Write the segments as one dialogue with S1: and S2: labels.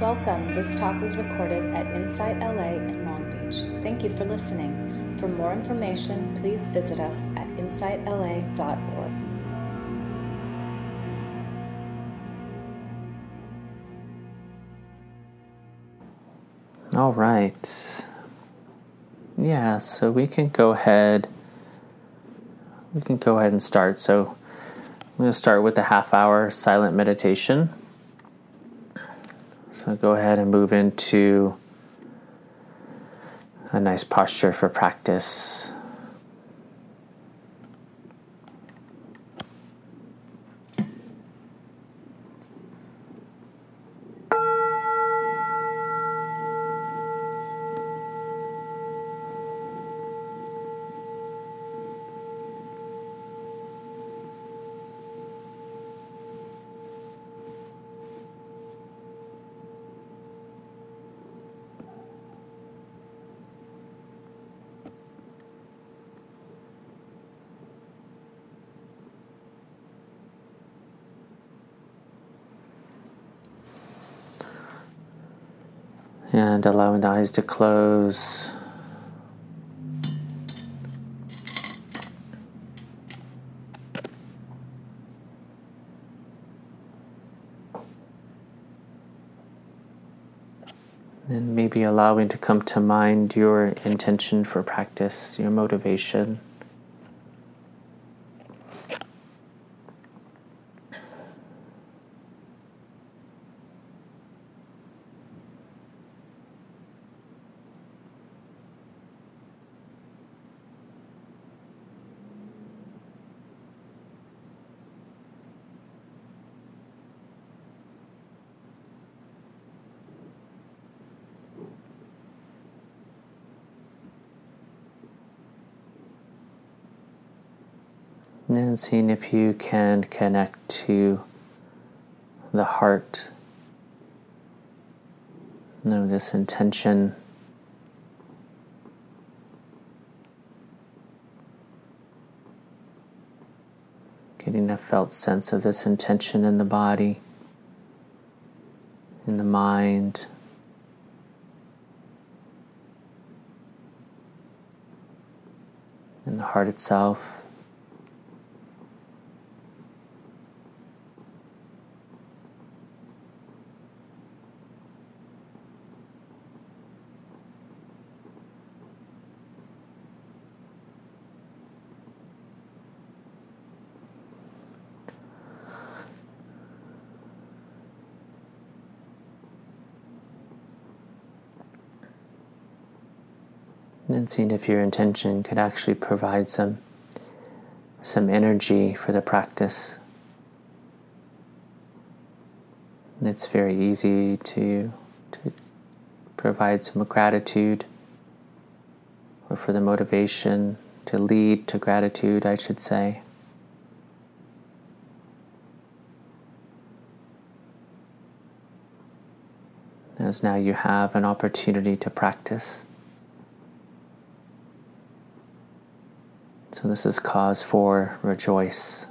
S1: Welcome. This talk was recorded at Insight LA in Long Beach. Thank you for listening. For more information, please visit us at insightla.org.
S2: All right. Yeah, so we can go ahead. We can go ahead and start. So I'm going to start with the half hour silent meditation. So go ahead and move into a nice posture for practice. and allowing the eyes to close. And maybe allowing to come to mind your intention for practice, your motivation. Seeing if you can connect to the heart. Know this intention. Getting a felt sense of this intention in the body, in the mind. In the heart itself. And seeing if your intention could actually provide some some energy for the practice. And it's very easy to to provide some gratitude or for the motivation to lead to gratitude, I should say. As now you have an opportunity to practice. So, this is cause for rejoice.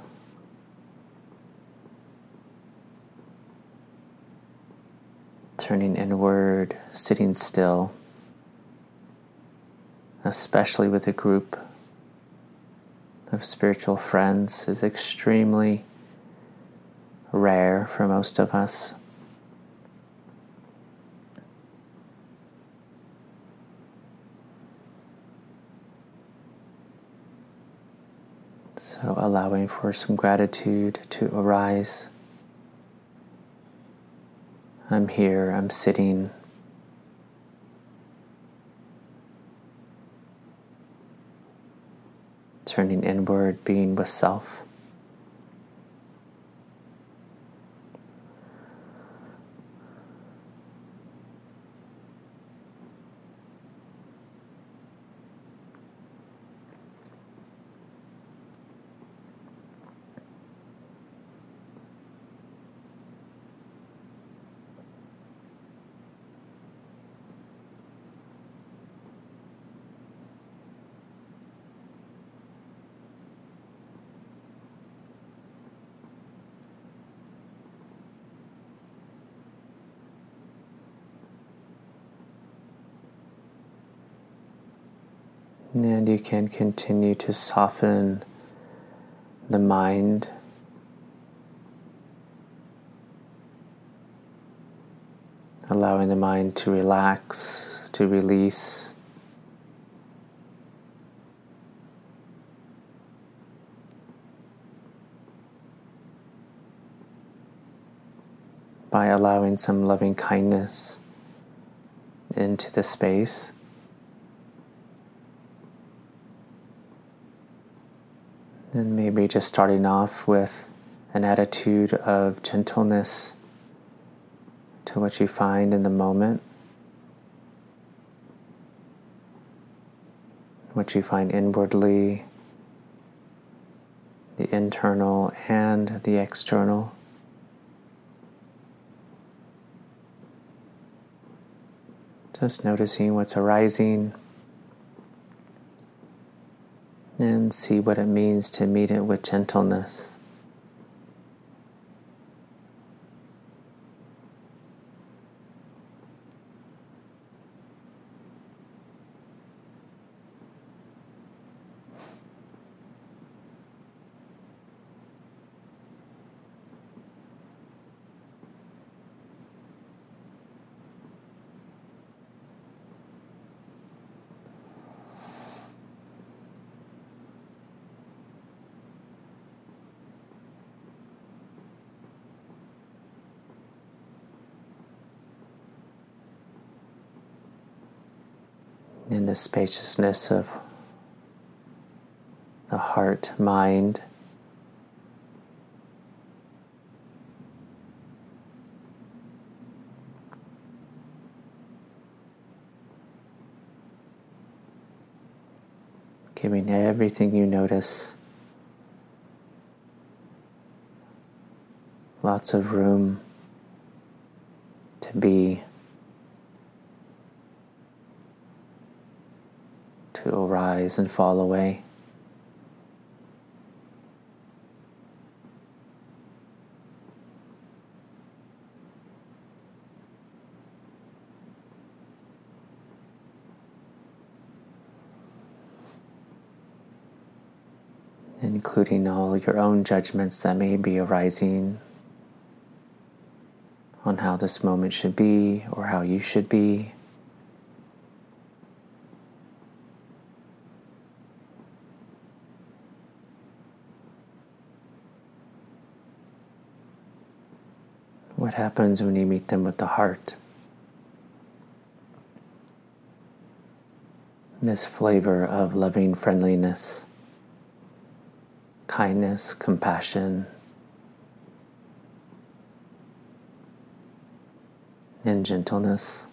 S2: Turning inward, sitting still, especially with a group of spiritual friends, is extremely rare for most of us. So, allowing for some gratitude to arise. I'm here, I'm sitting. Turning inward, being with self. And you can continue to soften the mind. Allowing the mind to relax, to release. By allowing some loving kindness into the space. And maybe just starting off with an attitude of gentleness to what you find in the moment, what you find inwardly, the internal and the external. Just noticing what's arising and see what it means to meet it with gentleness. in the spaciousness of the heart, mind. Giving everything you notice lots of room to be. To arise and fall away. Including all your own judgments that may be arising on how this moment should be or how you should be. What happens when you meet them with the heart? This flavor of loving friendliness, kindness, compassion, and gentleness.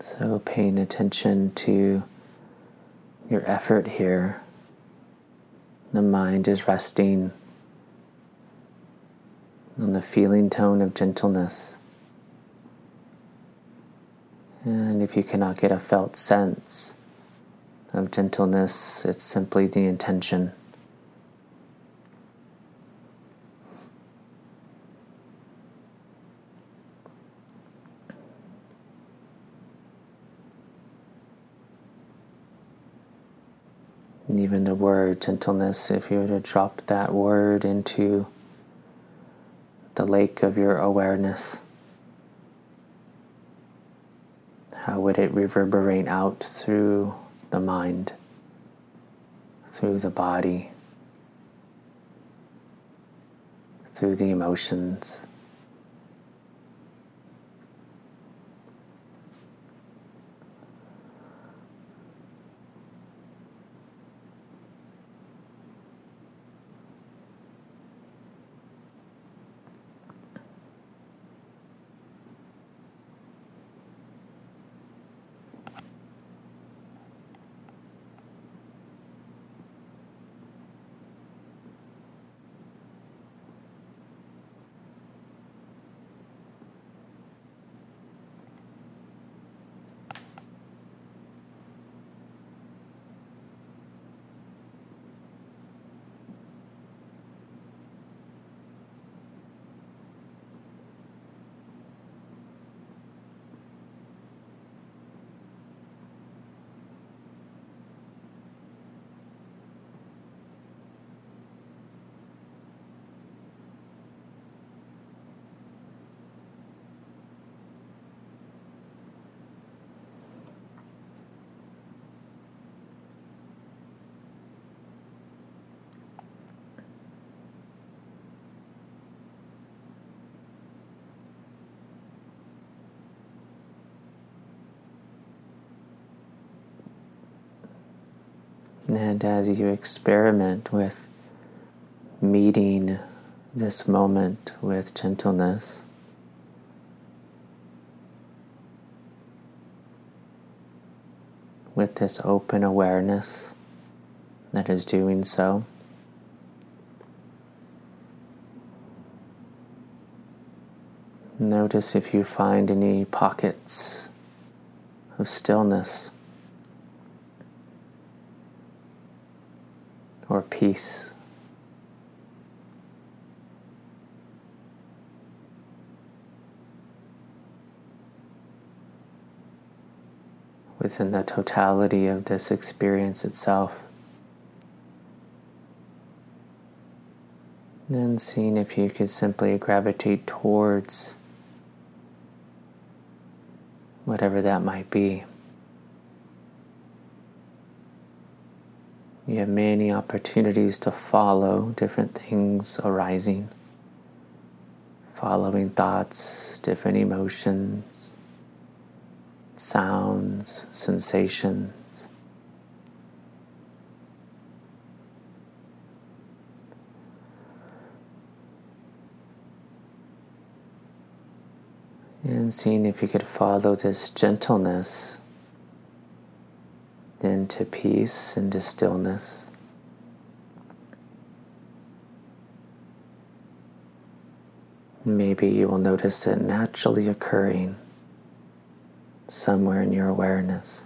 S2: So, paying attention to your effort here. The mind is resting on the feeling tone of gentleness. And if you cannot get a felt sense of gentleness, it's simply the intention. Word gentleness, if you were to drop that word into the lake of your awareness, how would it reverberate out through the mind, through the body, through the emotions? And as you experiment with meeting this moment with gentleness, with this open awareness that is doing so. Notice if you find any pockets of stillness. Peace. Within the totality of this experience itself. And seeing if you could simply gravitate towards whatever that might be. You have many opportunities to follow different things arising, following thoughts, different emotions, sounds, sensations. And seeing if you could follow this gentleness into peace, into stillness. Maybe you will notice it naturally occurring somewhere in your awareness.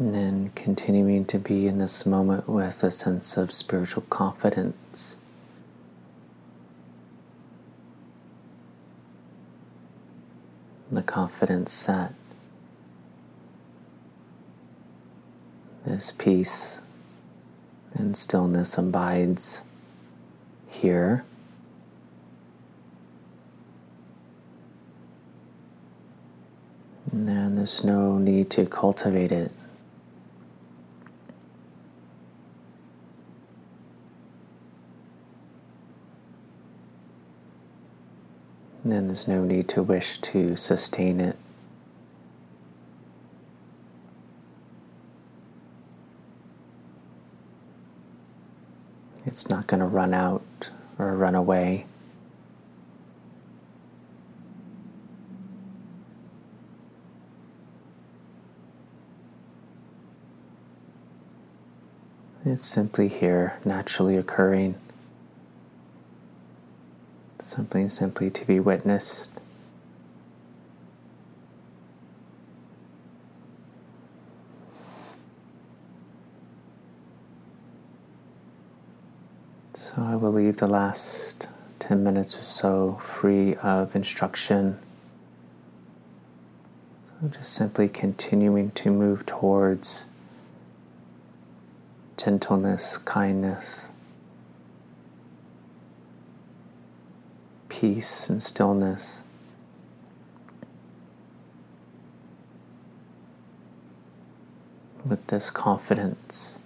S2: And then continuing to be in this moment with a sense of spiritual confidence. The confidence that this peace and stillness abides here. And there's no need to cultivate it. And there's no need to wish to sustain it. It's not going to run out or run away. It's simply here, naturally occurring. Something simply to be witnessed. So I will leave the last 10 minutes or so free of instruction. So just simply continuing to move towards gentleness, kindness, peace, and stillness. With this confidence.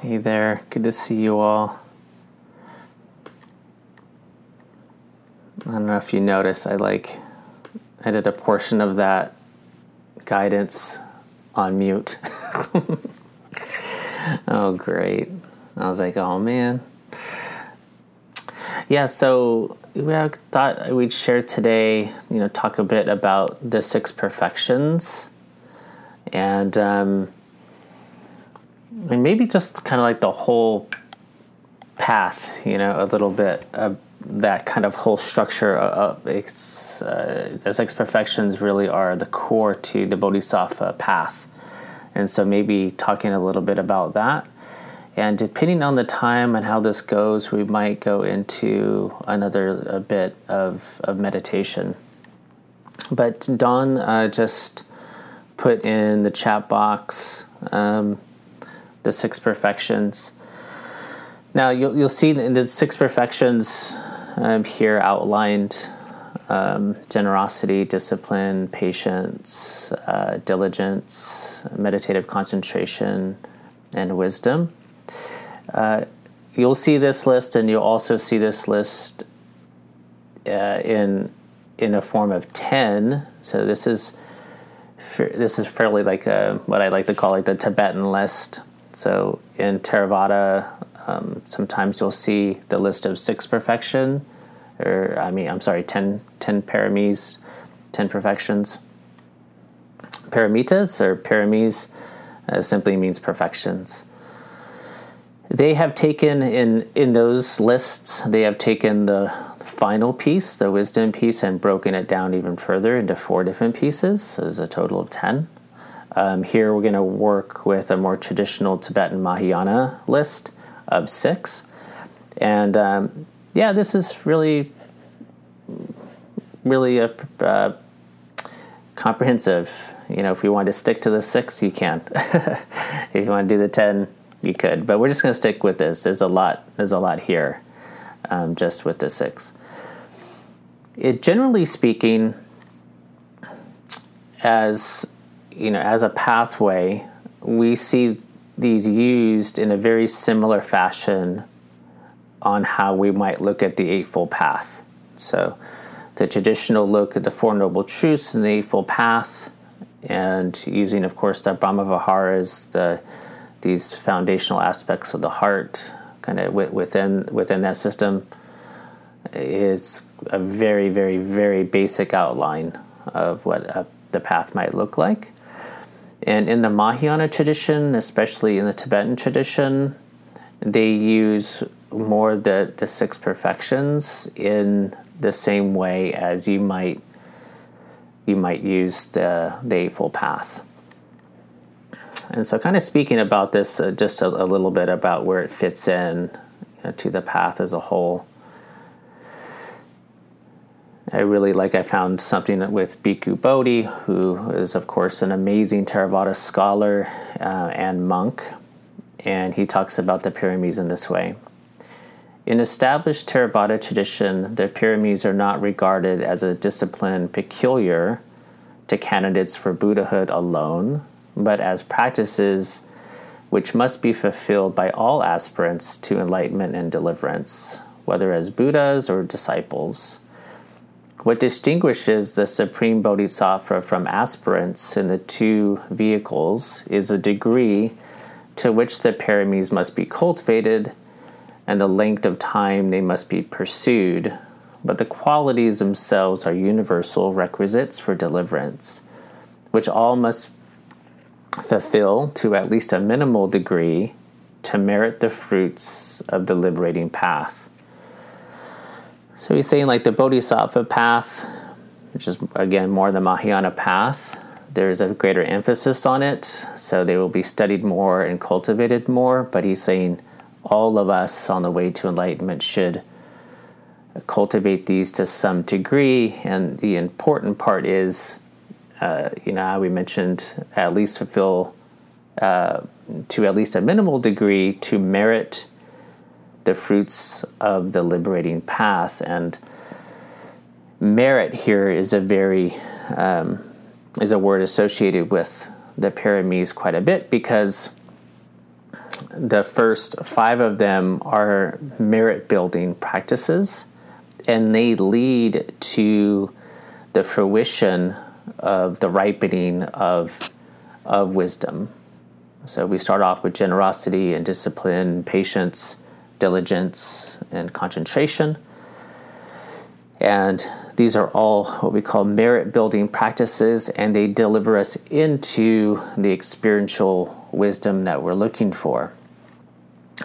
S2: Hey there, good to see you all. I don't know if you notice, I like, I did a portion of that guidance on mute. oh, great. I was like, oh man. Yeah, so we thought we'd share today, you know, talk a bit about the six perfections and, um, and maybe just kind of like the whole path, you know, a little bit of that kind of whole structure of it's uh, the six perfections really are the core to the bodhisattva path. And so maybe talking a little bit about that. And depending on the time and how this goes, we might go into another bit of, of meditation. But Don uh, just put in the chat box um, the six perfections. Now you'll you'll see in the six perfections um, here outlined um, generosity, discipline, patience, uh, diligence, meditative concentration, and wisdom. Uh, you'll see this list, and you'll also see this list uh, in in a form of ten. So this is this is fairly like a, what I like to call like the Tibetan list. So in Theravada, um, sometimes you'll see the list of six perfection, or I mean, I'm sorry, 10, 10 paramis, 10 perfections. Paramitas or paramis uh, simply means perfections. They have taken in in those lists. They have taken the final piece, the wisdom piece, and broken it down even further into four different pieces. So there's a total of ten. Um, here we're going to work with a more traditional Tibetan Mahayana list of six. And um, yeah, this is really, really a, uh, comprehensive. You know, if you want to stick to the six, you can. if you want to do the ten, you could. But we're just going to stick with this. There's a lot. There's a lot here, um, just with the six. It generally speaking, as you know, as a pathway, we see these used in a very similar fashion on how we might look at the Eightfold Path. So, the traditional look at the Four Noble Truths and the Eightfold Path, and using, of course, the Brahma Viharas, the these foundational aspects of the heart, kind of within within that system, is a very, very, very basic outline of what a, the path might look like. And in the Mahayana tradition, especially in the Tibetan tradition, they use more the, the six perfections in the same way as you might you might use the the eightfold path. And so, kind of speaking about this, uh, just a, a, little bit about where it fits in you know, to the path as a whole. I really like, I found something with Bhikkhu Bodhi, who is, of course, an amazing Theravada scholar uh, and monk. And he talks about the paramis in this way. In established Theravada tradition, the paramis are not regarded as a discipline peculiar to candidates for Buddhahood alone, but as practices which must be fulfilled by all aspirants to enlightenment and deliverance, whether as Buddhas or disciples. What distinguishes the Supreme Bodhisattva from aspirants in the two vehicles is a degree to which the paramis must be cultivated and the length of time they must be pursued, but the qualities themselves are universal requisites for deliverance, which all must fulfill to at least a minimal degree to merit the fruits of the liberating path. So he's saying like the Bodhisattva path, which is again more the Mahayana path, there's a greater emphasis on it, so they will be studied more and cultivated more. But he's saying all of us on the way to enlightenment should cultivate these to some degree, and the important part is, uh, you know, we mentioned at least fulfill uh, to at least a minimal degree to merit the fruits of the liberating path. And merit here is a very um, is a word associated with the paramis quite a bit because the first five of them are merit building practices, and they lead to the fruition of the ripening of, of wisdom. So we start off with generosity and discipline, patience, diligence, and concentration. And these are all what we call merit building practices, and they deliver us into the experiential wisdom that we're looking for.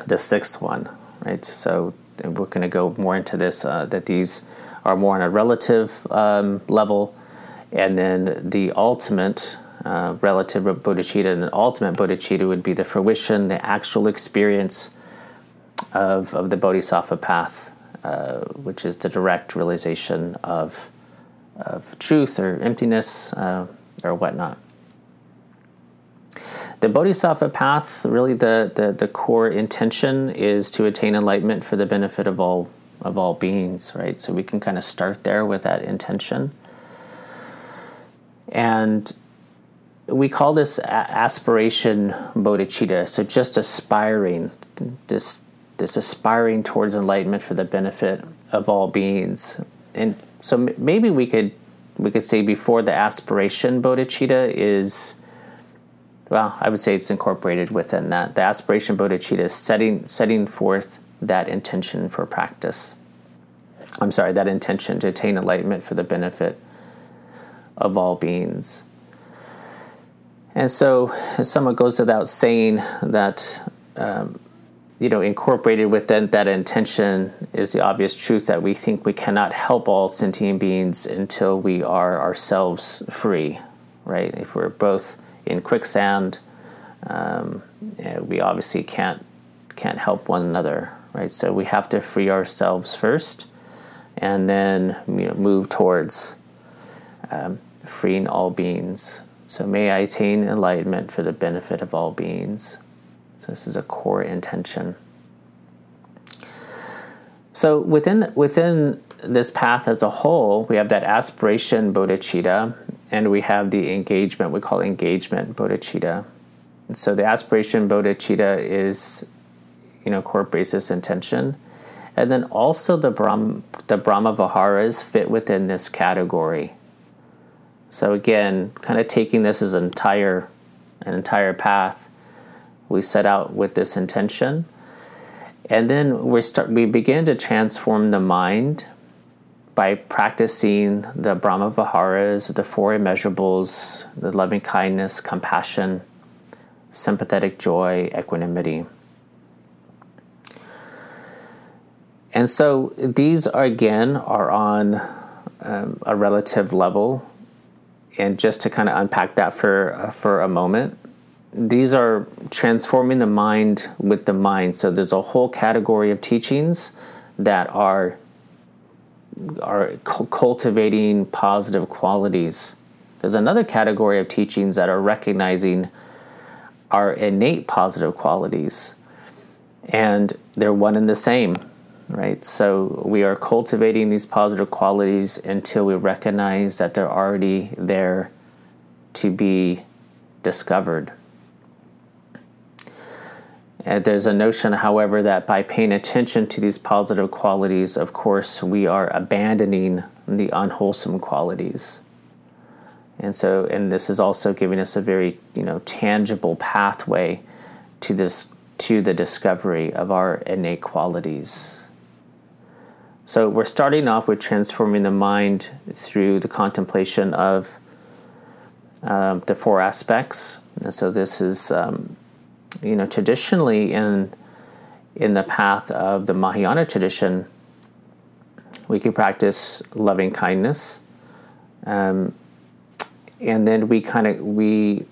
S2: The sixth one, right? So we're going to go more into this uh, that these are more on a relative um, level, and then the ultimate uh, relative bodhicitta and ultimate bodhicitta would be the fruition, the actual experience of, of the bodhisattva path, uh, which is the direct realization of, of truth or emptiness uh, or whatnot. The bodhisattva path, really the, the, the core intention is to attain enlightenment for the benefit of all of all beings, right? So we can kind of start there with that intention. And we call this aspiration bodhicitta. So just aspiring, this this aspiring towards enlightenment for the benefit of all beings. And so maybe we could we could say before the aspiration bodhicitta is well, I would say it's incorporated within that. The aspiration bodhicitta is setting setting forth that intention for practice. I'm sorry, that intention to attain enlightenment for the benefit of all beings. And so, someone goes without saying that, um, you know, incorporated within that intention is the obvious truth that we think we cannot help all sentient beings until we are ourselves free, right? If we're both in quicksand, um, we obviously can't can't help one another, right? So we have to free ourselves first, and then you know, move towards um, freeing all beings. So may I attain enlightenment for the benefit of all beings. So this is a core intention. So within within this path as a whole, we have that aspiration bodhicitta, and we have the engagement. We call engagement bodhicitta. So the aspiration bodhicitta is, you know, core basis intention, and then also the Brahm, the Brahma Viharas fit within this category. So again, kind of taking this as an entire an entire path, we set out with this intention. And then we start we begin to transform the mind by practicing the Brahma Viharas, the four immeasurables, the loving kindness, compassion, sympathetic joy, equanimity. And so these are again are on um, a relative level and just to kind of unpack that for uh, for a moment these are transforming the mind with the mind so there's a whole category of teachings that are are cultivating positive qualities there's another category of teachings that are recognizing our innate positive qualities and they're one and the same right? So we are cultivating these positive qualities until we recognize that they're already there to be discovered. And there's a notion, however, that by paying attention to these positive qualities, of course, we are abandoning the unwholesome qualities. And so, and this is also giving us a very, you know, tangible pathway to this, to the discovery of our innate qualities. So we're starting off with transforming the mind through the contemplation of um, the four aspects. And so this is, um, you know, traditionally in in the path of the Mahayana tradition, we can practice loving kindness, um, and then we kind of we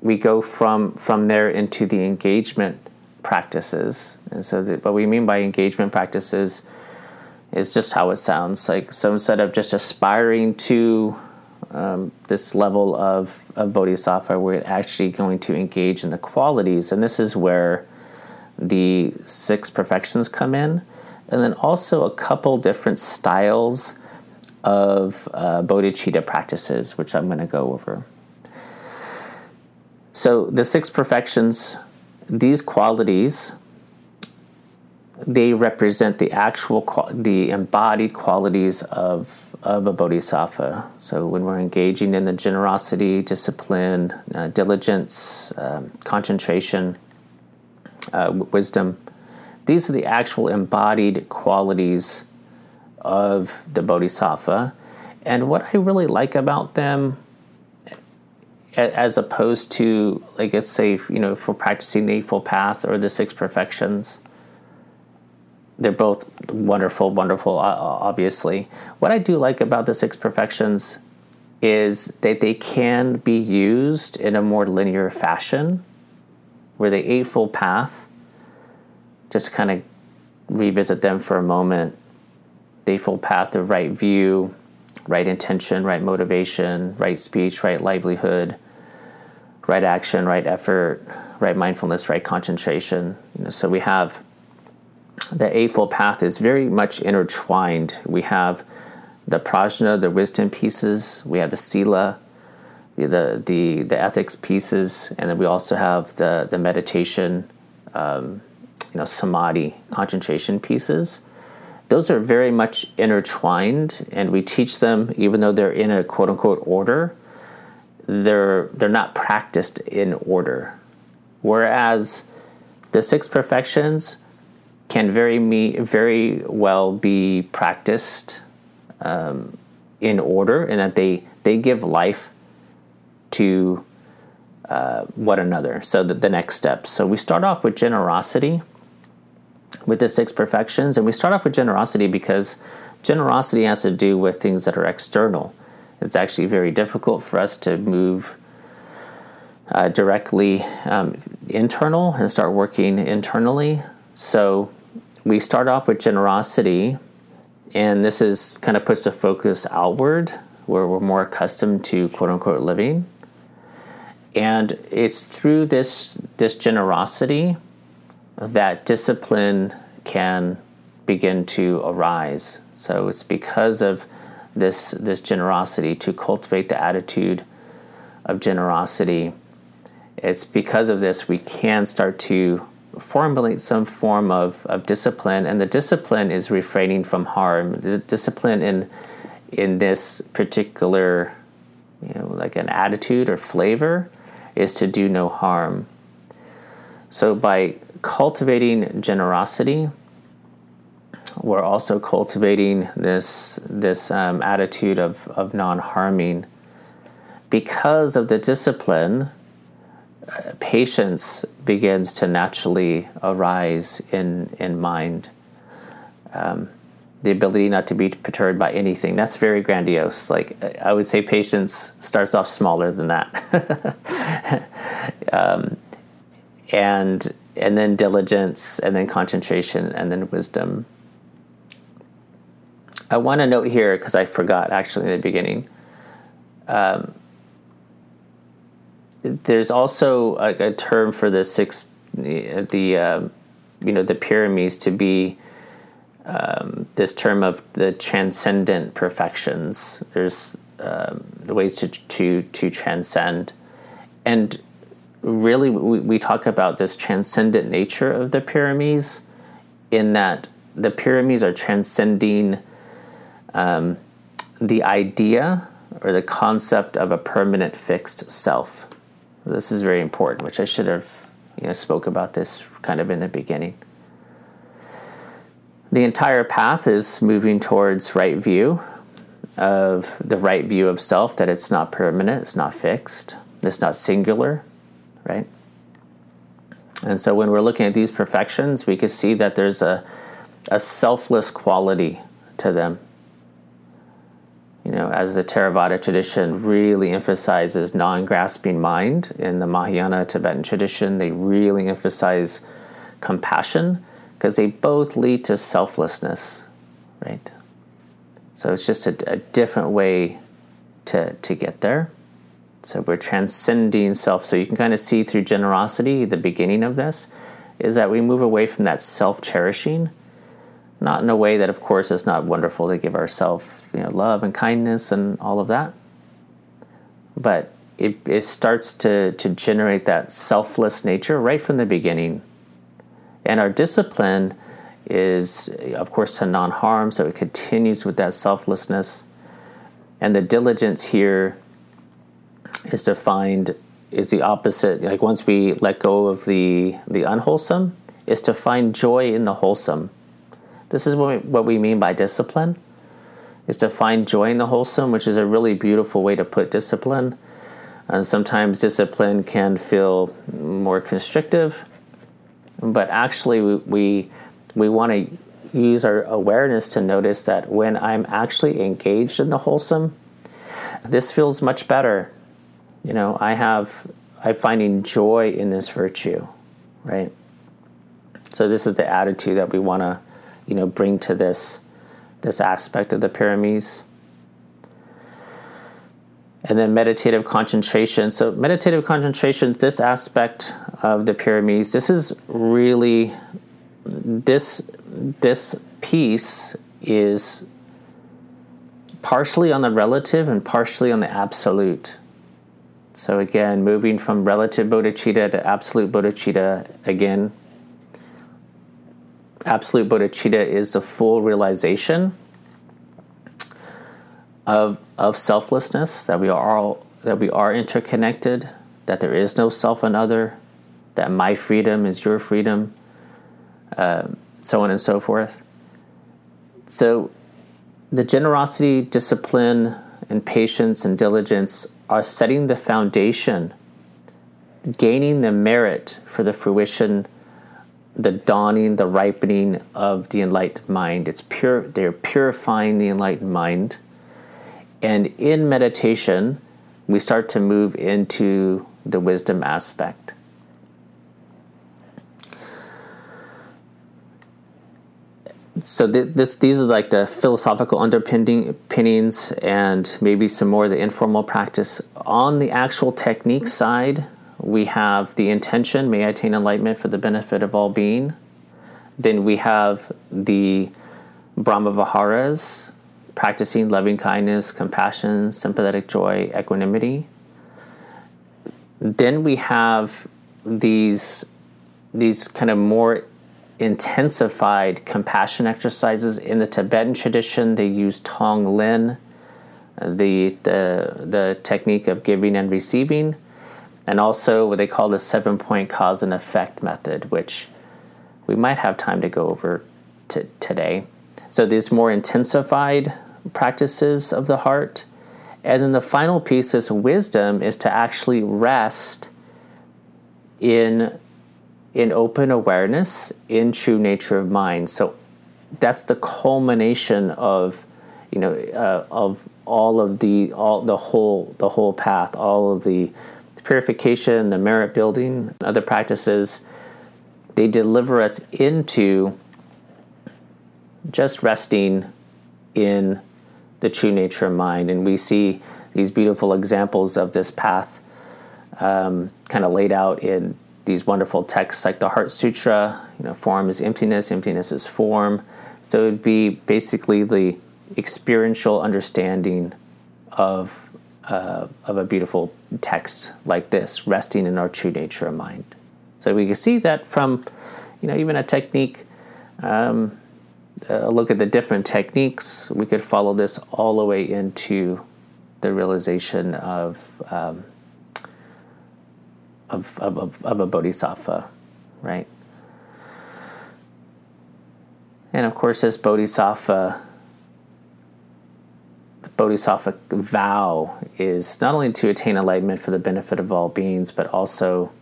S2: we go from from there into the engagement practices. And so, the, what we mean by engagement practices is just how it sounds. Like so instead of just aspiring to um, this level of, of bodhisattva, we're actually going to engage in the qualities, and this is where the six perfections come in, and then also a couple different styles of uh, bodhicitta practices, which I'm going to go over. So the six perfections these qualities they represent the actual the embodied qualities of of a bodhisattva. So when we're engaging in the generosity, discipline, uh, diligence, um, concentration, uh, wisdom, these are the actual embodied qualities of the bodhisattva. And what I really like about them as opposed to like let's say you know for practicing the eightfold path or the six perfections they're both wonderful wonderful obviously what i do like about the six perfections is that they can be used in a more linear fashion where the eightfold path just kind of revisit them for a moment the eightfold path of right view right intention, right motivation, right speech, right livelihood, right action, right effort, right mindfulness, right concentration. You know, so we have the Eightfold Path is very much intertwined. We have the prajna, the wisdom pieces. We have the sila, the the the ethics pieces, and then we also have the the meditation, um, you know, samadhi, concentration pieces those are very much intertwined, and we teach them even though they're in a quote unquote order. They're they're not practiced in order, whereas the six perfections can very me very well be practiced um, in order, and that they they give life to uh, one another. So the, the next step. So we start off with generosity with the six perfections. And we start off with generosity because generosity has to do with things that are external. It's actually very difficult for us to move uh, directly um, internal and start working internally. So we start off with generosity, and this is kind of puts the focus outward where we're more accustomed to quote unquote living. And it's through this this generosity that discipline can begin to arise. So it's because of this this generosity to cultivate the attitude of generosity. It's because of this we can start to formulate some form of, of discipline, and the discipline is refraining from harm. The discipline in in this particular, you know, like an attitude or flavor, is to do no harm. So by cultivating generosity, we're also cultivating this this um, attitude of, of non-harming because of the discipline patience begins to naturally arise in in mind um, the ability not to be perturbed by anything that's very grandiose like i would say patience starts off smaller than that um, and and then diligence, and then concentration, and then wisdom. I want to note here because I forgot actually in the beginning. Um, there's also a, a, term for the six, the uh, you know the paramitas to be um, this term of the transcendent perfections. There's um, ways to to to transcend, and really we, we talk about this transcendent nature of the paramitas in that the paramitas are transcending um, the idea or the concept of a permanent fixed self. This is very important, which I should have you know, spoke about this kind of in the beginning. The entire path is moving towards right view of the right view of self, that it's not permanent, it's not fixed, it's not singular, right? And so when we're looking at these perfections, we can see that there's a, a selfless quality to them. You know, as the Theravada tradition really emphasizes non grasping mind, in the Mahayana Tibetan tradition, they really emphasize compassion because they both lead to selflessness, right? So it's just a, a different way to, to get there. So we're transcending self. So you can kind of see through generosity, the beginning of this, is that we move away from that self cherishing, not in a way that, of course, is not wonderful to give ourselves you know, love and kindness and all of that. But it, it starts to, to generate that selfless nature right from the beginning. And our discipline is, of course, to non harm, so it continues with that selflessness. And the diligence here is to find is the opposite. Like once we let go of the the unwholesome, is to find joy in the wholesome. This is what we, what we mean by discipline. Is to find joy in the wholesome, which is a really beautiful way to put discipline. And sometimes discipline can feel more constrictive, but actually we we, we want to use our awareness to notice that when I'm actually engaged in the wholesome, this feels much better you know, I have I'm finding joy in this virtue, right? So this is the attitude that we want to, you know, bring to this this aspect of the paramis. And then meditative concentration. So meditative concentration, this aspect of the paramis, this is really this this piece is partially on the relative and partially on the absolute. So again, moving from relative bodhicitta to absolute bodhicitta again. Absolute bodhicitta is the full realization of of selflessness that we are all that we are interconnected, that there is no self and other, that my freedom is your freedom, uh, so on and so forth. So, the generosity, discipline, and patience and diligence are setting the foundation, gaining the merit for the fruition, the dawning, the ripening of the enlightened mind. It's pure, they're purifying the enlightened mind. And in meditation, we start to move into the wisdom aspect. so this, these are like the philosophical underpinnings and maybe some more of the informal practice. On the actual technique side, we have the intention, may I attain enlightenment for the benefit of all being. Then we have the Brahma Viharas, practicing loving kindness, compassion, sympathetic joy, equanimity. Then we have these these kind of more intensified compassion exercises. In the Tibetan tradition, they use Tonglen, the, the, the technique of giving and receiving, and also what they call the seven point cause and effect method, which we might have time to go over today. So, these more intensified practices of the heart. And then the final piece is wisdom is to actually rest in in open awareness in true nature of mind. So that's the culmination of you know uh, of all of the all the whole the whole path, all of the purification, the merit building, other practices. They deliver us into just resting in the true nature of mind, and we see these beautiful examples of this path um, kind of laid out in these wonderful texts like the Heart Sutra. You know, form is emptiness, emptiness is form. So it would be basically the experiential understanding of uh, of a beautiful text like this, resting in our true nature of mind. So we can see that from, you know, even a technique. Um, a look at the different techniques, we could follow this all the way into the realization of um, of, of, of, a bodhisattva, right? And of course, this bodhisattva, bodhisattva vow is not only to attain enlightenment for the benefit of all beings, but also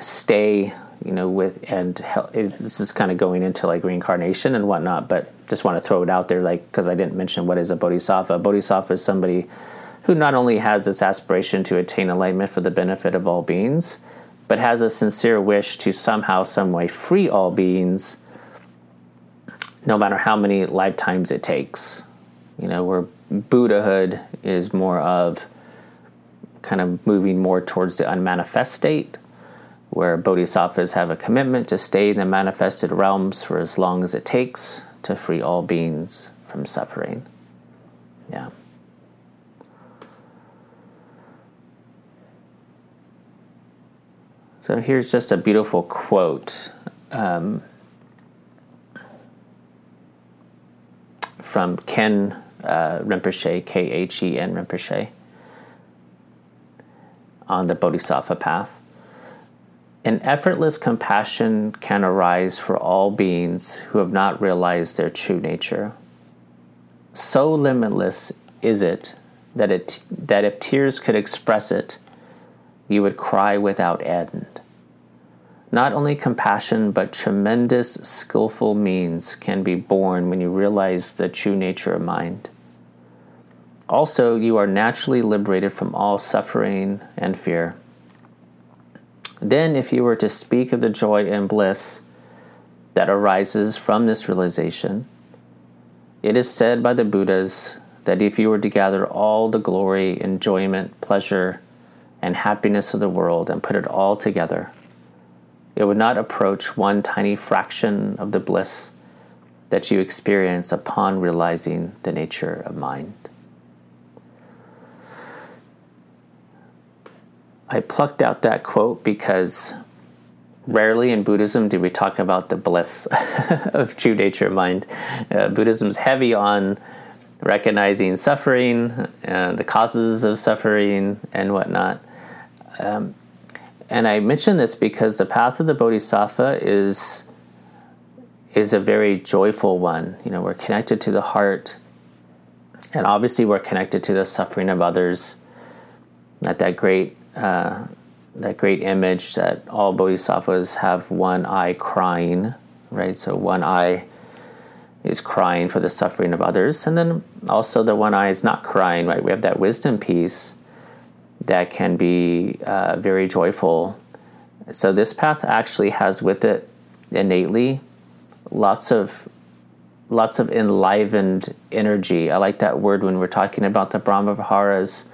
S2: stay, you know, with and help, this is kind of going into like reincarnation and whatnot. But just want to throw it out there, like because I didn't mention what is a bodhisattva. A bodhisattva is somebody who not only has this aspiration to attain enlightenment for the benefit of all beings, but has a sincere wish to somehow, some way free all beings, no matter how many lifetimes it takes you know, where Buddhahood is more of kind of moving more towards the unmanifest state, where bodhisattvas have a commitment to stay in the manifested realms for as long as it takes to free all beings from suffering. Yeah. So here's just a beautiful quote um, from Khen uh, Rinpoche, K H E N Rinpoche, on the Bodhisattva path. An effortless compassion can arise for all beings who have not realized their true nature. So limitless is it that, it that if tears could express it, you would cry without end. Not only compassion, but tremendous skillful means can be born when you realize the true nature of mind. Also, you are naturally liberated from all suffering and fear. Then, if you were to speak of the joy and bliss that arises from this realization, it is said by the Buddhas that if you were to gather all the glory, enjoyment, pleasure, and happiness of the world and put it all together, it would not approach one tiny fraction of the bliss that you experience upon realizing the nature of mind. I plucked out that quote because rarely in Buddhism do we talk about the bliss of true nature of mind. Uh, Buddhism's heavy on recognizing suffering, and the causes of suffering, and whatnot. Um, and I mention this because the path of the Bodhisattva is is a very joyful one. You know, we're connected to the heart, and obviously we're connected to the suffering of others. Not that great uh, that great image that all bodhisattvas have one eye crying, right? So one eye is crying for the suffering of others, and then also the one eye is not crying, right? We have that wisdom piece that can be uh, very joyful. So this path actually has with it innately lots of lots of enlivened energy. I like that word when we're talking about the Brahma Viharas,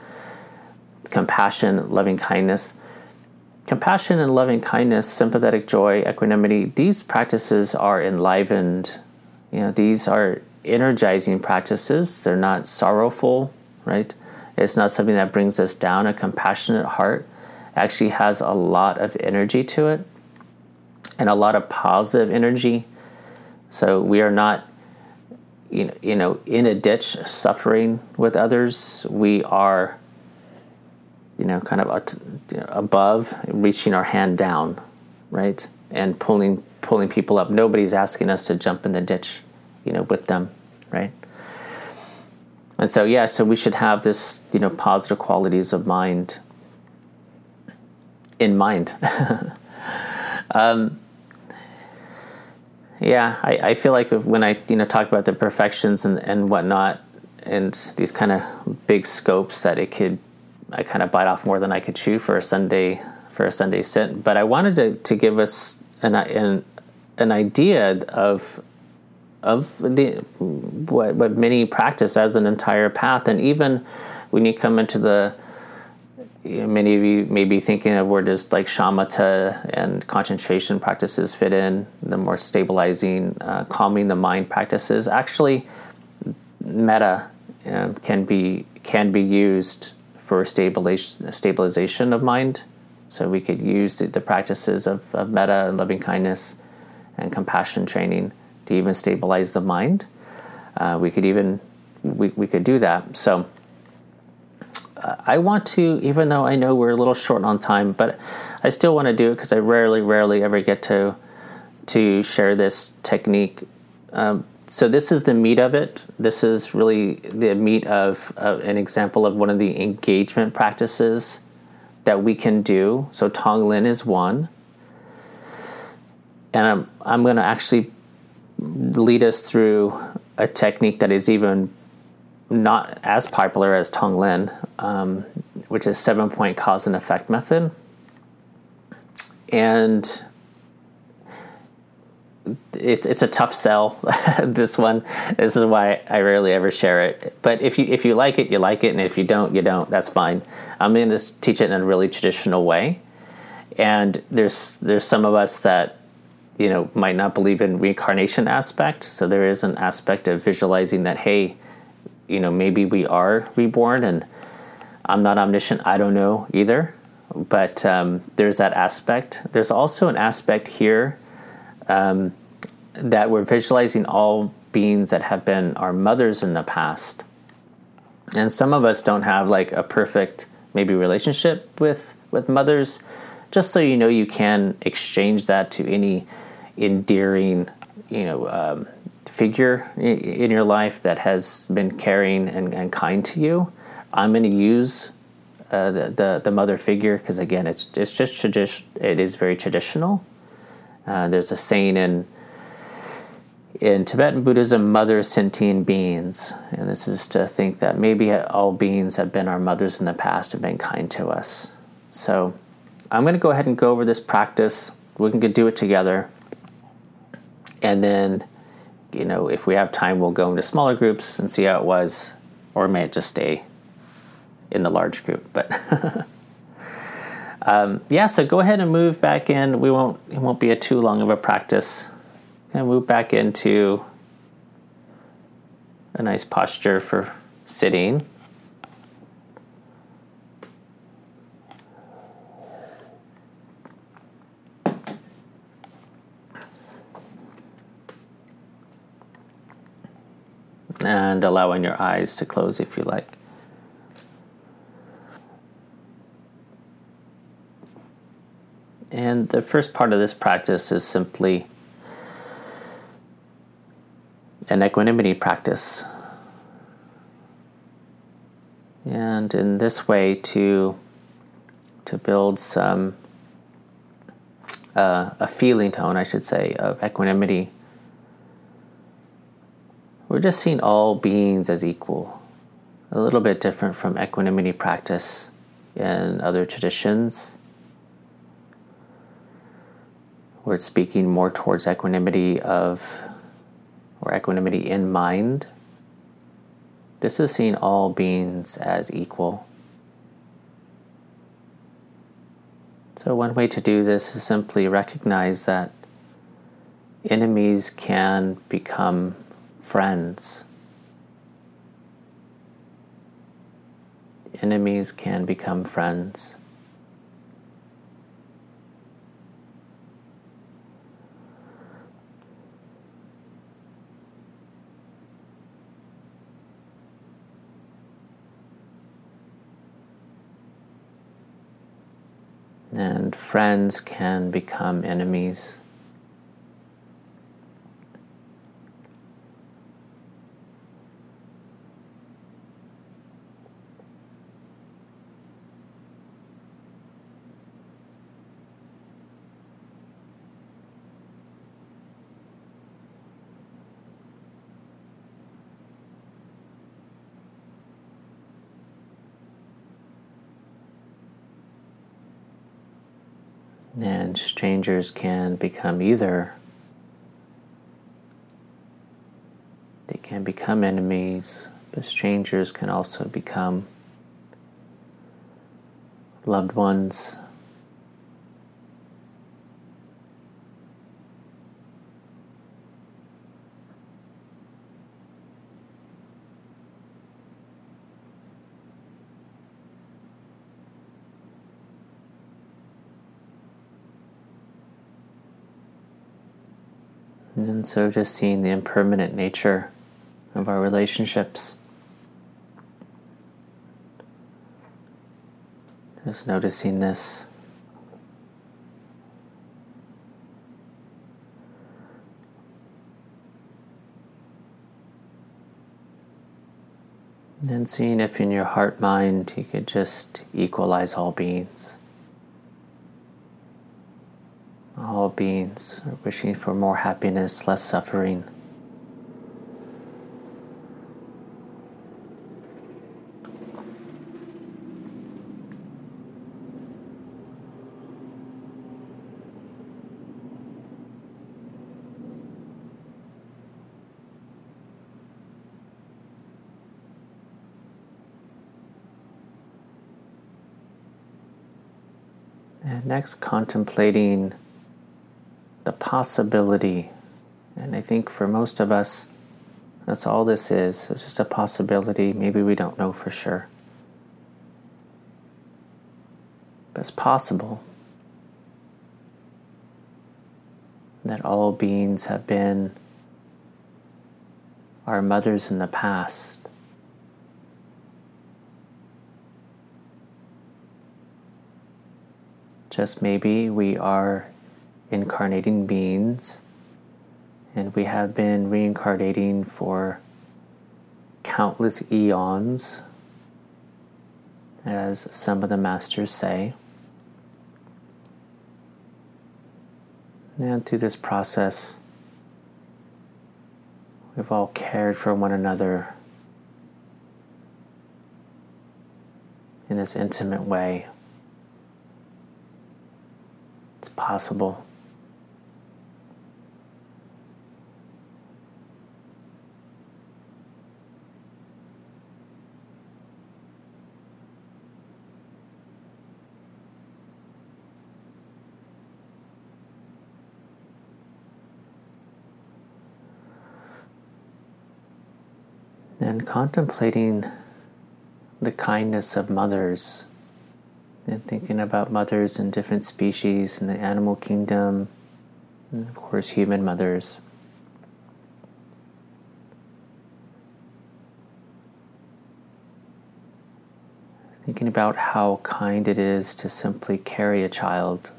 S2: compassion, loving kindness. Compassion and loving kindness, sympathetic joy, equanimity, these practices are enlivened. You know, these are energizing practices. They're not sorrowful, right? It's not something that brings us down. A compassionate heart actually has a lot of energy to it and a lot of positive energy. So we are not you know, in a ditch suffering with others. We are you know kind of above reaching our hand down, right? And pulling pulling people up. Nobody's asking us to jump in the ditch, you know, with them, right? And so, yeah, so we should have this, you know, positive qualities of mind in mind. um, yeah, I, I feel like when I, you know, talk about the perfections and, and whatnot, and these kind of big scopes that it could, I kind of bite off more than I could chew for a Sunday for a Sunday sit. But I wanted to, to give us an, an an idea of of the what what many practice as an entire path, and even when you come into the you know, many of you may be thinking of where does like shamatha and concentration practices fit in, the more stabilizing, uh, calming the mind practices. Actually, metta uh, can be can be used for stabilization stabilization of mind. So we could use the, the practices of, of metta and loving kindness and compassion training to even stabilize the mind. Uh, we could even we, we could do that. So uh, I want to, even though I know we're a little short on time, but I still want to do it because I rarely, rarely ever get to to share this technique. Um, so this is the meat of it. This is really the meat of uh, an example of one of the engagement practices that we can do. So Tonglen is one, and I'm I'm going to actually lead us through a technique that is even not as popular as Tonglen, um, which is seven point cause and effect method. And it's it's a tough sell. this one. This is why I rarely ever share it. But if you if you like it, you like it, and if you don't, you don't. That's fine. I'm going to teach it in a really traditional way. And there's there's some of us that you know might not believe in reincarnation aspect so there is an aspect of visualizing that hey you know maybe we are reborn and i'm not omniscient i don't know either but um, there's that aspect. There's also an aspect here um, that we're visualizing all beings that have been our mothers in the past. And some of us don't have like a perfect maybe relationship with with mothers. Just so you know, you can exchange that to any endearing, you know, um, figure in your life that has been caring and, and kind to you. I'm going to use uh, the, the, the mother figure because again, it's it's just tradition. It is very traditional. Uh, there's a saying in in Tibetan Buddhism, mother sentient beings, and this is to think that maybe all beings have been our mothers in the past and been kind to us. So, I'm going to go ahead and go over this practice. We can do it together, and then, you know, if we have time, we'll go into smaller groups and see how it was, or may it just stay in the large group. But um, yeah, so go ahead and move back in. We won't. It won't be a too long of a practice. And move back into a nice posture for sitting. And allowing your eyes to close if you like. And the first part of this practice is simply an equanimity practice. And in this way, to, to build some, uh, a feeling tone, I should say, of equanimity, we're just seeing all beings as equal. A little bit different from equanimity practice in other traditions where it's speaking more towards equanimity of or equanimity in mind. This is seeing all beings as equal. So, one way to do this is simply recognize that enemies can become friends. Enemies can become friends. and friends can become enemies. And strangers can become either they can become enemies, but strangers can also become loved ones. So just seeing the impermanent nature of our relationships. Just noticing this. And then seeing if in your heart mind you could just equalize all beings. All beings are wishing for more happiness, less suffering. And next, contemplating the possibility. And I think for most of us, that's all this is. It's just a possibility. Maybe we don't know for sure. But it's possible that all beings have been our mothers in the past. Just maybe we are incarnating beings and we have been reincarnating for countless eons, as some of the masters say. And through this process, we've all cared for one another in this intimate way. It's possible. And contemplating the kindness of mothers and thinking about mothers in different species in the animal kingdom, and of course, human mothers. Thinking about how kind it is to simply carry a child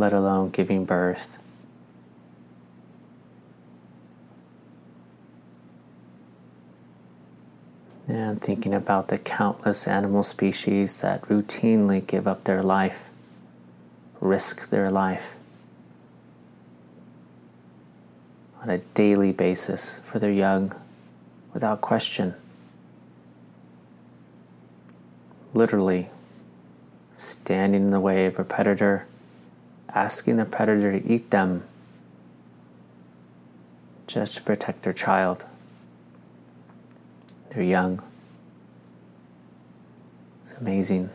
S2: let alone giving birth. And thinking about the countless animal species that routinely give up their life, risk their life on a daily basis for their young without question. Literally standing in the way of a predator asking the predator to eat them just to protect their child. They're young. It's amazing.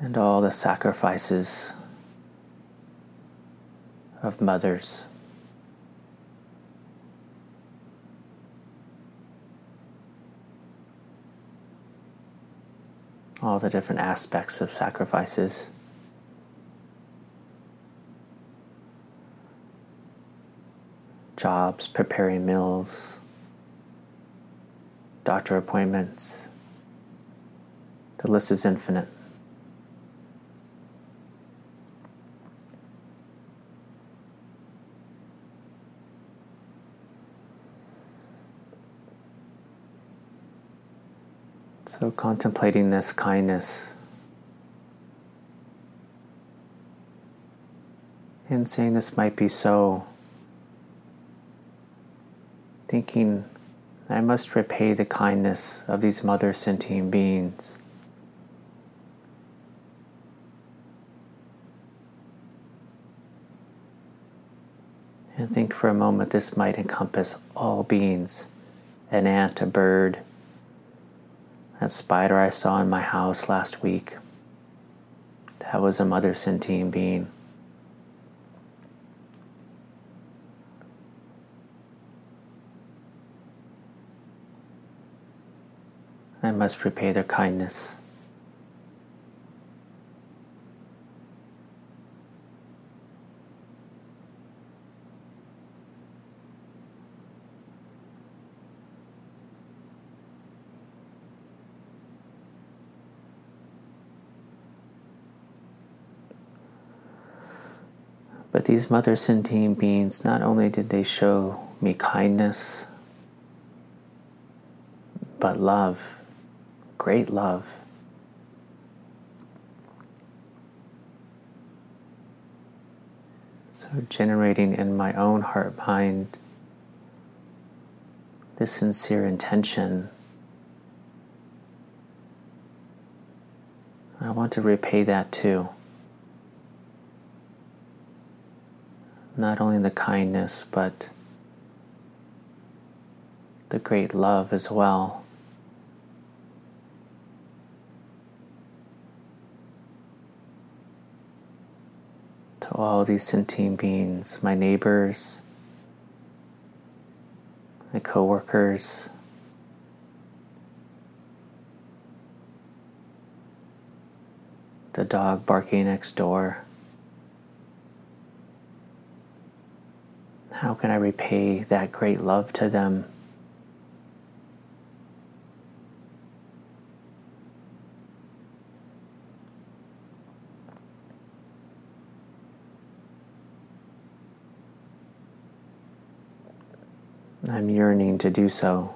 S2: And all the sacrifices of mothers. All the different aspects of sacrifices. Jobs, preparing meals, doctor appointments. The list is infinite. So, contemplating this kindness and saying this might be so, thinking, I must repay the kindness of these mother sentient beings. And think for a moment this might encompass all beings an ant, a bird, that spider I saw in my house last week, that was a mother sentient being. I must repay their kindness. These mother sentient beings, not only did they show me kindness, but love, great love. So, generating in my own heart mind this sincere intention. I want to repay that too. not only the kindness, but the great love as well. To all these sentient beings, my neighbors, my co workers, the dog barking next door. How can I repay that great love to them? I'm yearning to do so.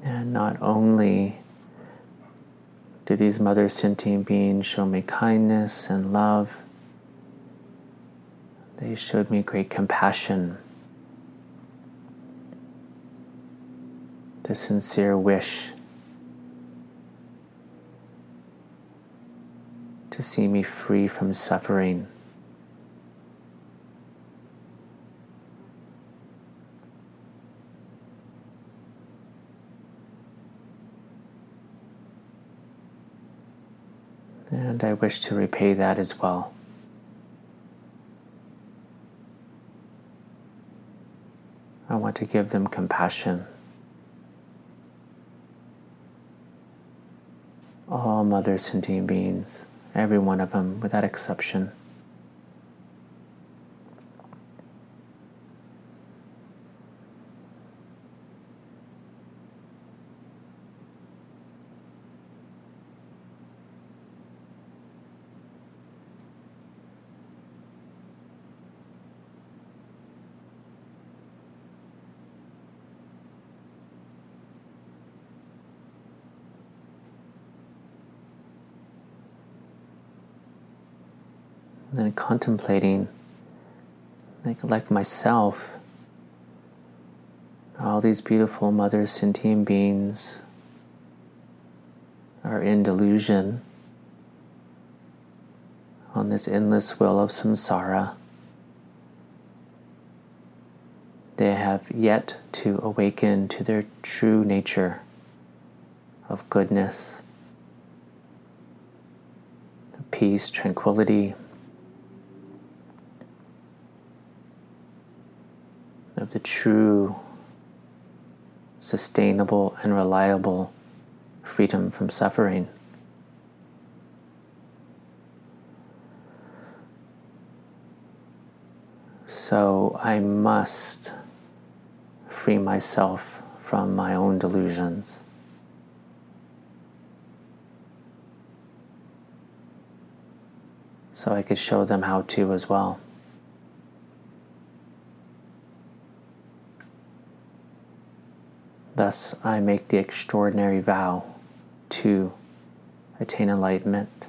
S2: And only do these mother sentient beings show me kindness and love, they showed me great compassion, the sincere wish to see me free from suffering. And I wish to repay that as well. I want to give them compassion. All mother sentient beings, every one of them without exception. Contemplating, like, like myself, all these beautiful mother sentient beings are in delusion on this endless wheel of samsara. They have yet to awaken to their true nature of goodness, peace, tranquility. The true, sustainable, and reliable freedom from suffering. So I must free myself from my own delusions. So I could show them how to as well. Thus, I make the extraordinary vow to attain enlightenment.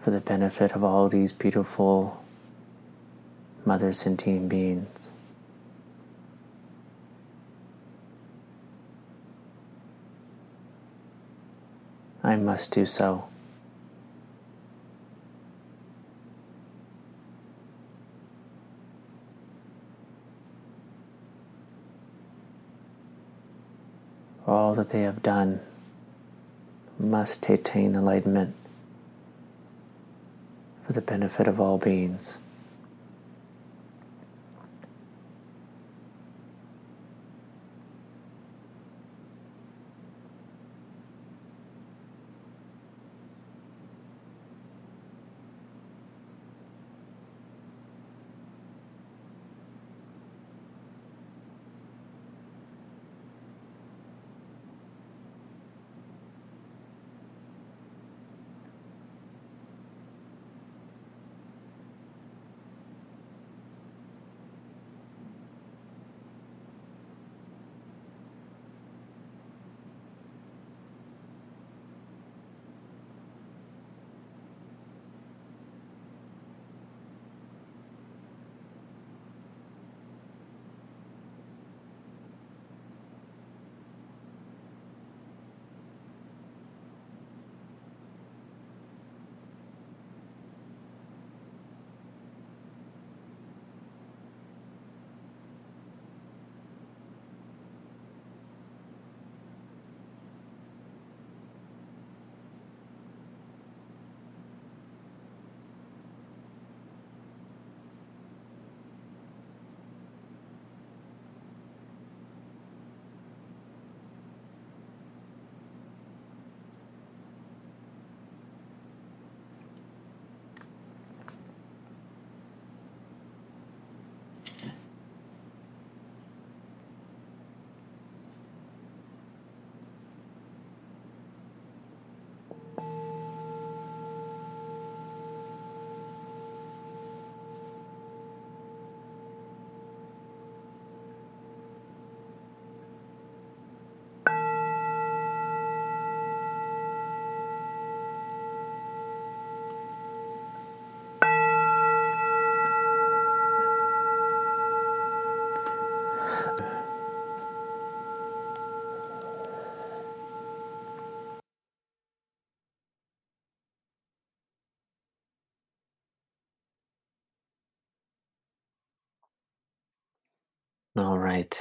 S2: For the benefit of all these beautiful mother sentient beings. I must do so. All that they have done must attain enlightenment for the benefit of all beings. All right.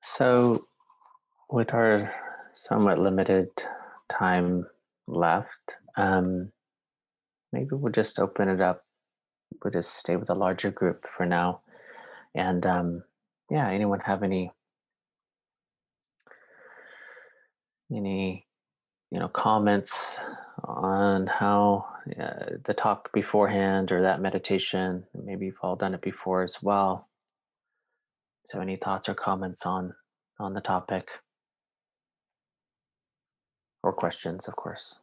S2: So, with our somewhat limited time left, um, maybe we'll just open it up. We'll just stay with a larger group for now. And um, yeah, anyone have any any you know comments on how uh, the talk beforehand or that meditation? Maybe you've all done it before as well. So, any thoughts or comments on on the topic or questions, of course?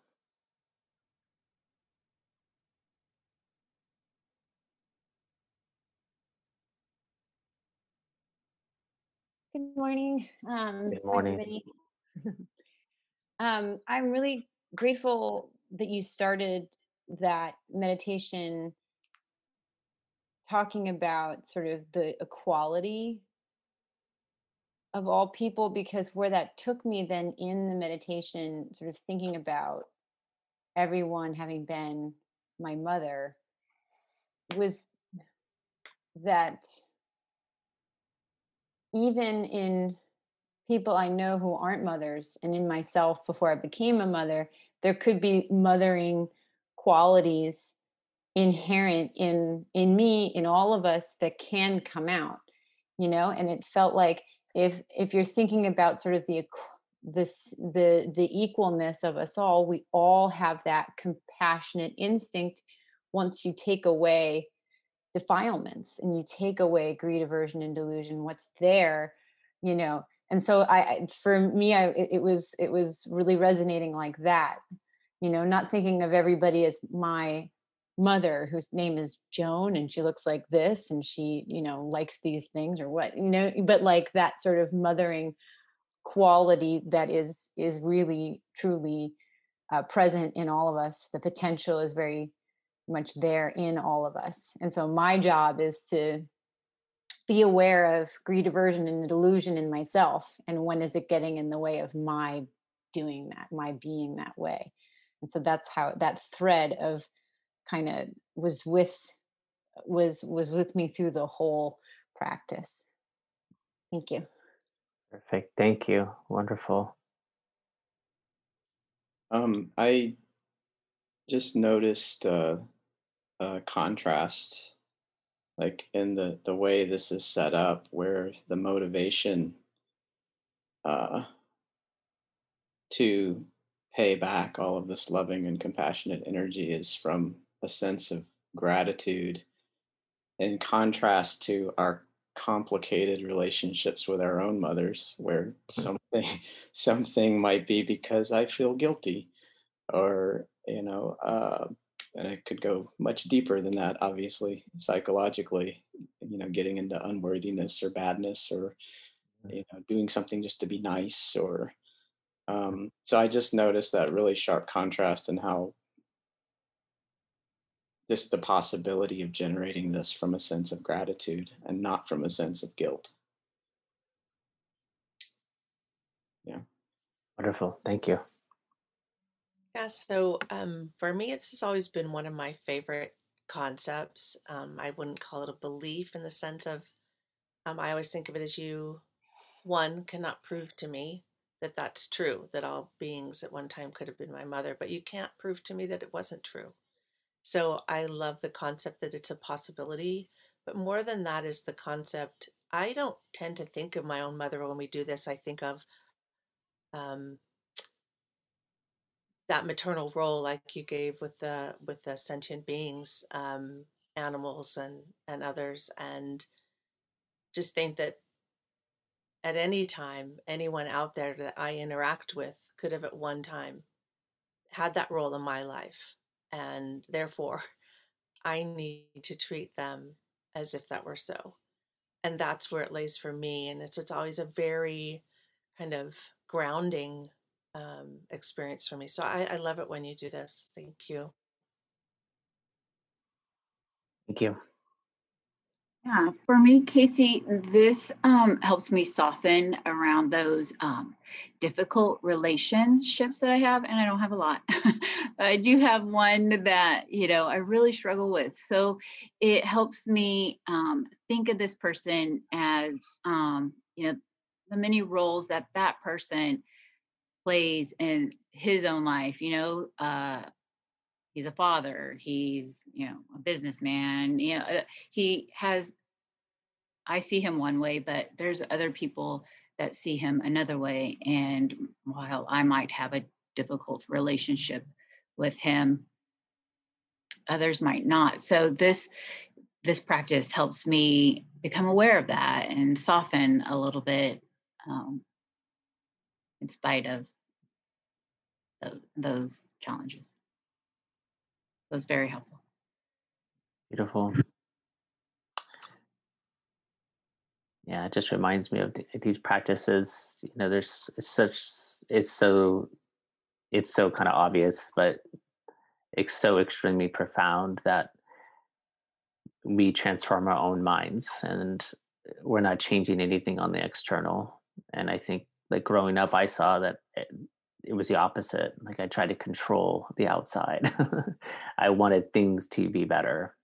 S3: Good morning. Um,
S2: Good morning.
S3: um, I'm really grateful that you started that meditation talking about sort of the equality of all people because where that took me then in the meditation sort of thinking about everyone having been my mother was that even in people I know who aren't mothers and in myself before I became a mother, there could be mothering qualities inherent in in me in all of us that can come out you know and it felt like if if you're thinking about sort of the this the the equalness of us all we all have that compassionate instinct once you take away defilements and you take away greed aversion and delusion what's there you know and so i for me i it, was it was really resonating like that you know not thinking of everybody as my mother whose name is joan and she looks like this and she you know likes these things or what you know but like that sort of mothering quality that is is really truly uh, present in all of us the potential is very much there in all of us. And so my job is to be aware of greed, aversion, and delusion in myself. And when is it getting in the way of my doing that, my being that way? And so that's how that thread of kind of was with was was with me through the whole practice. Thank you.
S2: Perfect. Thank you. Wonderful.
S4: Um, I just noticed uh, uh, contrast like in the the way this is set up where the motivation uh, to pay back all of this loving and compassionate energy is from a sense of gratitude in contrast to our complicated relationships with our own mothers where hmm. something something might be because i feel guilty or you know uh, and it could go much deeper than that obviously psychologically you know getting into unworthiness or badness or you know doing something just to be nice or um, so i just noticed that really sharp contrast in how just the possibility of generating this from a sense of gratitude and not from a sense of guilt. Yeah.
S2: Wonderful. Thank you.
S5: Yeah, so um, for me, it's just always been one of my favorite concepts. Um, I wouldn't call it a belief in the sense of, um, I always think of it as you, one, cannot prove to me that that's true, that all beings at one time could have been my mother, but you can't prove to me that it wasn't true. So I love the concept that it's a possibility. But more than that is the concept. I don't tend to think of my own mother when we do this. I think of um, that maternal role like you gave with the with the sentient beings um, animals and and others and just think that at any time anyone out there that i interact with could have at one time had that role in my life and therefore i need to treat them as if that were so and that's where it lays for me and it's it's always a very kind of grounding um, experience for me. So I, I love it when you do this. Thank you.
S2: Thank you.
S6: Yeah, for me, Casey, this um, helps me soften around those um, difficult relationships that I have, and I don't have a lot. I do have one that you know I really struggle with. So it helps me um, think of this person as um, you know the many roles that that person plays in his own life. You know, uh, he's a father he's you know a businessman you know uh, he has i see him one way but there's other people that see him another way and while i might have a difficult relationship with him others might not. So this this practice helps me become aware of that and soften a little bit um, in spite of those, those challenges was very helpful.
S2: Beautiful. Yeah, it just reminds me of these practices. You know, there's such it's so it's so kind of obvious, but it's so extremely profound that we transform our own minds and we're not changing anything on the external. And I think like growing up, I saw that eh, it was the opposite. Like I tried to control the outside. I wanted things to be better.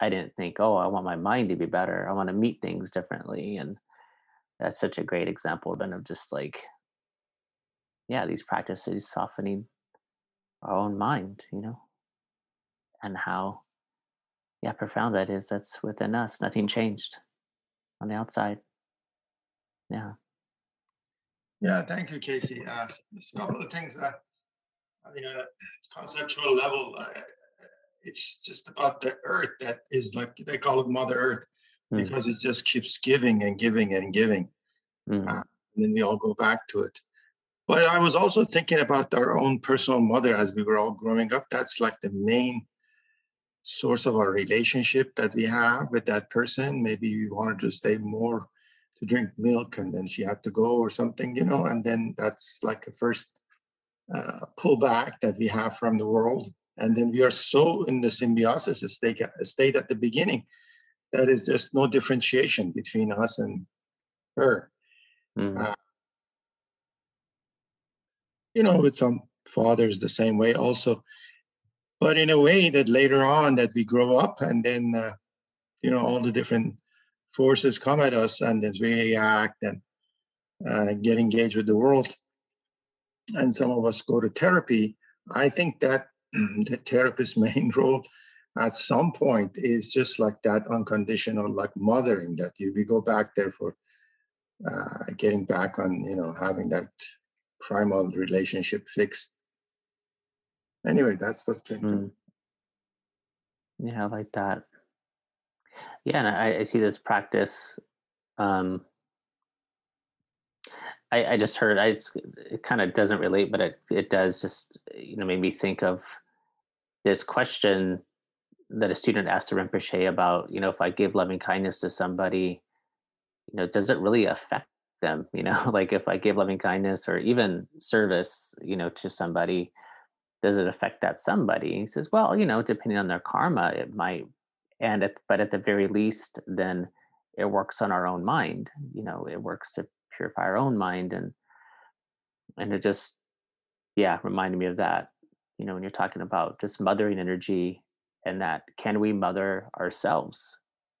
S2: I didn't think, oh, I want my mind to be better. I want to meet things differently. And that's such a great example then of just like, yeah, these practices softening our own mind, you know, and how, yeah, profound that is. That's within us. Nothing changed on the outside. Yeah.
S7: Yeah, thank you, Casey. Uh, there's a couple of things that, you know, conceptual level, uh, it's just about the earth that is like, they call it Mother Earth mm. because it just keeps giving and giving and giving. Mm. Uh, and then we all go back to it. But I was also thinking about our own personal mother as we were all growing up. That's like the main source of our relationship that we have with that person. Maybe we wanted to stay more to drink milk and then she had to go or something, you know, and then that's like a first uh, pullback that we have from the world. And then we are so in the symbiosis state, state at the beginning that is just no differentiation between us and her. Mm-hmm. Uh, you know, with some fathers the same way also, but in a way that later on that we grow up and then, uh, you know, all the different forces come at us and then we react and uh, get engaged with the world. And some of us go to therapy. I think that the therapist's main role at some point is just like that unconditional, like mothering that you we go back there for uh, getting back on, you know, having that primal relationship fixed. Anyway, that's what came mm.
S2: Yeah, I like that. Yeah, and I, I see this practice. Um, I, I just heard. I it kind of doesn't relate, but it it does just you know made me think of this question that a student asked to Rinpoche about. You know, if I give loving kindness to somebody, you know, does it really affect them? You know, like if I give loving kindness or even service, you know, to somebody, does it affect that somebody? He says, well, you know, depending on their karma, it might and at, but at the very least then it works on our own mind you know it works to purify our own mind and and it just yeah reminded me of that you know when you're talking about just mothering energy and that can we mother ourselves?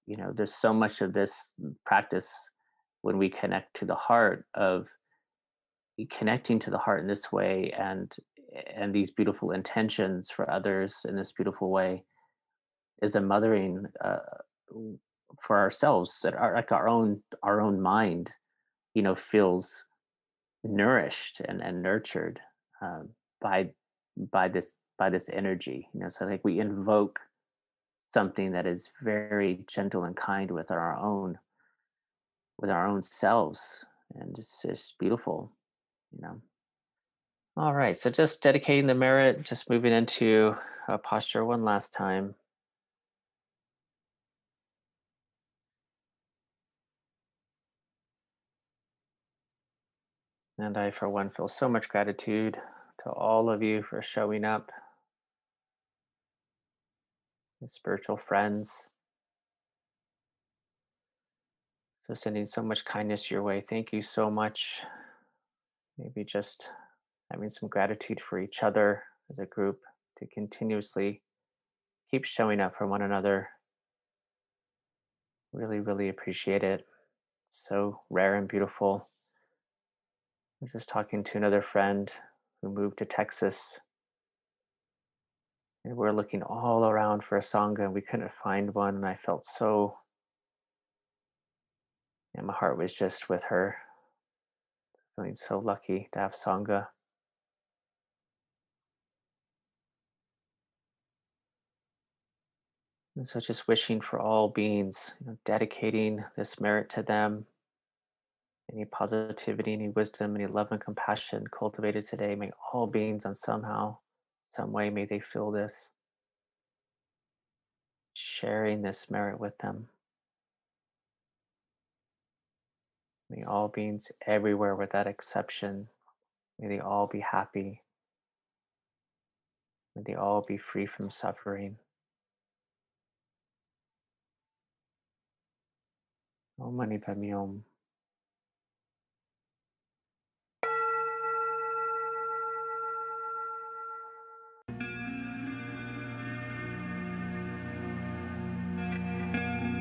S2: You know there's so much of this practice when we connect to the heart of connecting to the heart in this way and and these beautiful intentions for others in this beautiful way is a mothering uh, for ourselves that our like our own our own mind you know feels nourished and, and nurtured um, by by this by this energy you know so like we invoke something that is very gentle and kind with our own with our own selves and it's just beautiful you know. All right so just dedicating the merit just moving into a posture one last time And I, for one, feel so much gratitude to all of you for showing up, spiritual friends, So, sending so much kindness your way. Thank you so much. Maybe just having some gratitude for each other as a group to continuously keep showing up for one another. Really, really appreciate it. So rare and beautiful. I was just talking to another friend who moved to Texas. And we are looking all around for a Sangha and we couldn't find one. And I felt so, and my heart was just with her. Feeling so lucky to have Sangha. And so just wishing for all beings, you know, dedicating this merit to them, any positivity, any wisdom, any love and compassion cultivated today, may all beings on somehow, some way, may they feel this. Sharing this merit with them. May all beings everywhere without exception, may they all be happy. May they all be free from suffering. Om Mani Padme Hum.